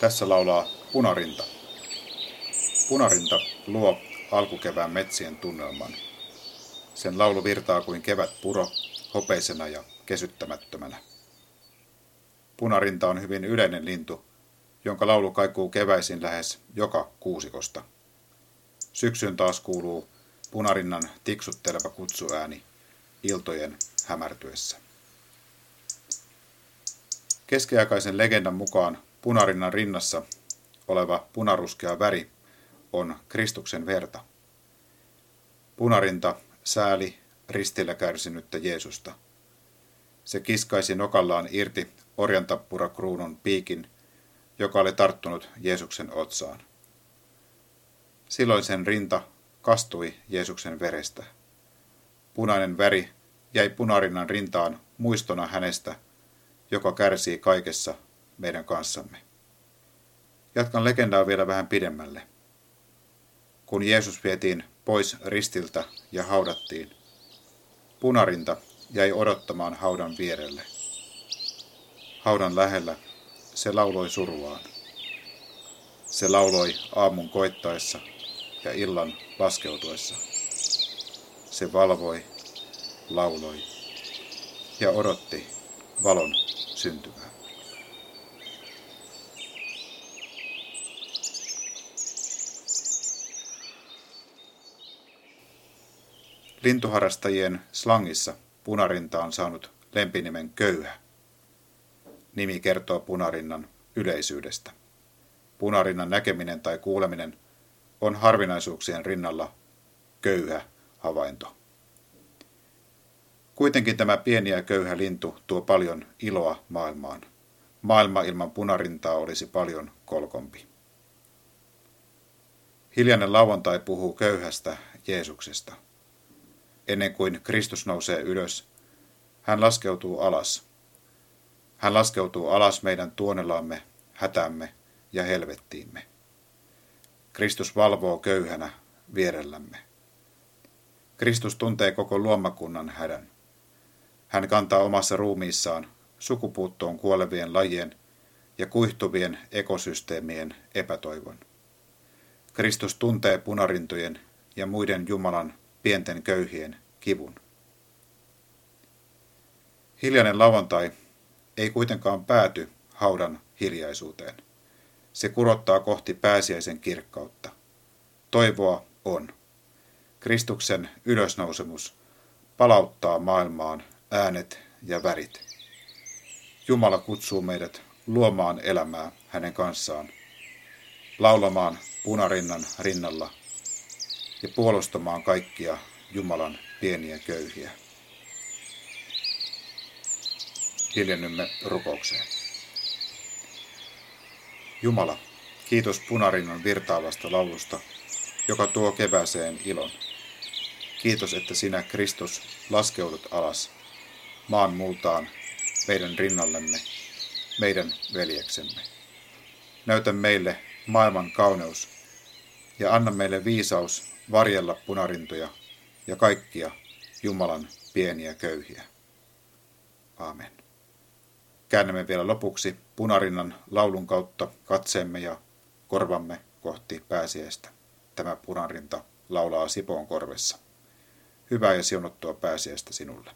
Tässä laulaa Punarinta. Punarinta luo alkukevään metsien tunnelman. Sen laulu virtaa kuin kevät puro, hopeisena ja kesyttämättömänä. Punarinta on hyvin yleinen lintu, jonka laulu kaikuu keväisin lähes joka kuusikosta. Syksyn taas kuuluu punarinnan tiksutteleva kutsuääni iltojen hämärtyessä. Keskiaikaisen legendan mukaan punarinnan rinnassa oleva punaruskea väri on Kristuksen verta. Punarinta sääli ristillä kärsinyttä Jeesusta. Se kiskaisi nokallaan irti orjantappura kruunun piikin, joka oli tarttunut Jeesuksen otsaan. Silloin sen rinta kastui Jeesuksen verestä. Punainen väri jäi punarinnan rintaan muistona hänestä, joka kärsii kaikessa meidän kanssamme. Jatkan legendaa vielä vähän pidemmälle. Kun Jeesus vietiin pois ristiltä ja haudattiin, punarinta jäi odottamaan haudan vierelle. Haudan lähellä se lauloi suruaan. Se lauloi aamun koittaessa ja illan laskeutuessa. Se valvoi, lauloi ja odotti valon syntyvää. Lintuharrastajien slangissa punarinta on saanut lempinimen köyhä. Nimi kertoo punarinnan yleisyydestä. Punarinnan näkeminen tai kuuleminen on harvinaisuuksien rinnalla köyhä havainto. Kuitenkin tämä pieni ja köyhä lintu tuo paljon iloa maailmaan. Maailma ilman punarintaa olisi paljon kolkompi. Hiljainen lauantai puhuu köyhästä Jeesuksesta. Ennen kuin Kristus nousee ylös, hän laskeutuu alas. Hän laskeutuu alas meidän tuonelamme, hätämme ja helvettiimme. Kristus valvoo köyhänä vierellämme. Kristus tuntee koko luomakunnan hädän. Hän kantaa omassa ruumiissaan sukupuuttoon kuolevien lajien ja kuihtuvien ekosysteemien epätoivon. Kristus tuntee punarintojen ja muiden Jumalan pienten köyhien kivun. Hiljainen lauantai ei kuitenkaan pääty haudan hiljaisuuteen. Se kurottaa kohti pääsiäisen kirkkautta. Toivoa on. Kristuksen ylösnousemus palauttaa maailmaan äänet ja värit. Jumala kutsuu meidät luomaan elämää hänen kanssaan, laulamaan punarinnan rinnalla ja puolustamaan kaikkia Jumalan pieniä köyhiä. Hiljennymme rukoukseen. Jumala, kiitos punarinnan virtaavasta laulusta, joka tuo kevääseen ilon. Kiitos, että sinä, Kristus, laskeudut alas maan multaan meidän rinnallemme, meidän veljeksemme. Näytä meille maailman kauneus ja anna meille viisaus varjella punarintoja ja kaikkia Jumalan pieniä köyhiä. Aamen. Käännämme vielä lopuksi punarinnan laulun kautta katseemme ja korvamme kohti pääsiäistä. Tämä punarinta laulaa Sipoon korvessa. Hyvää ja siunattua pääsiäistä sinulle.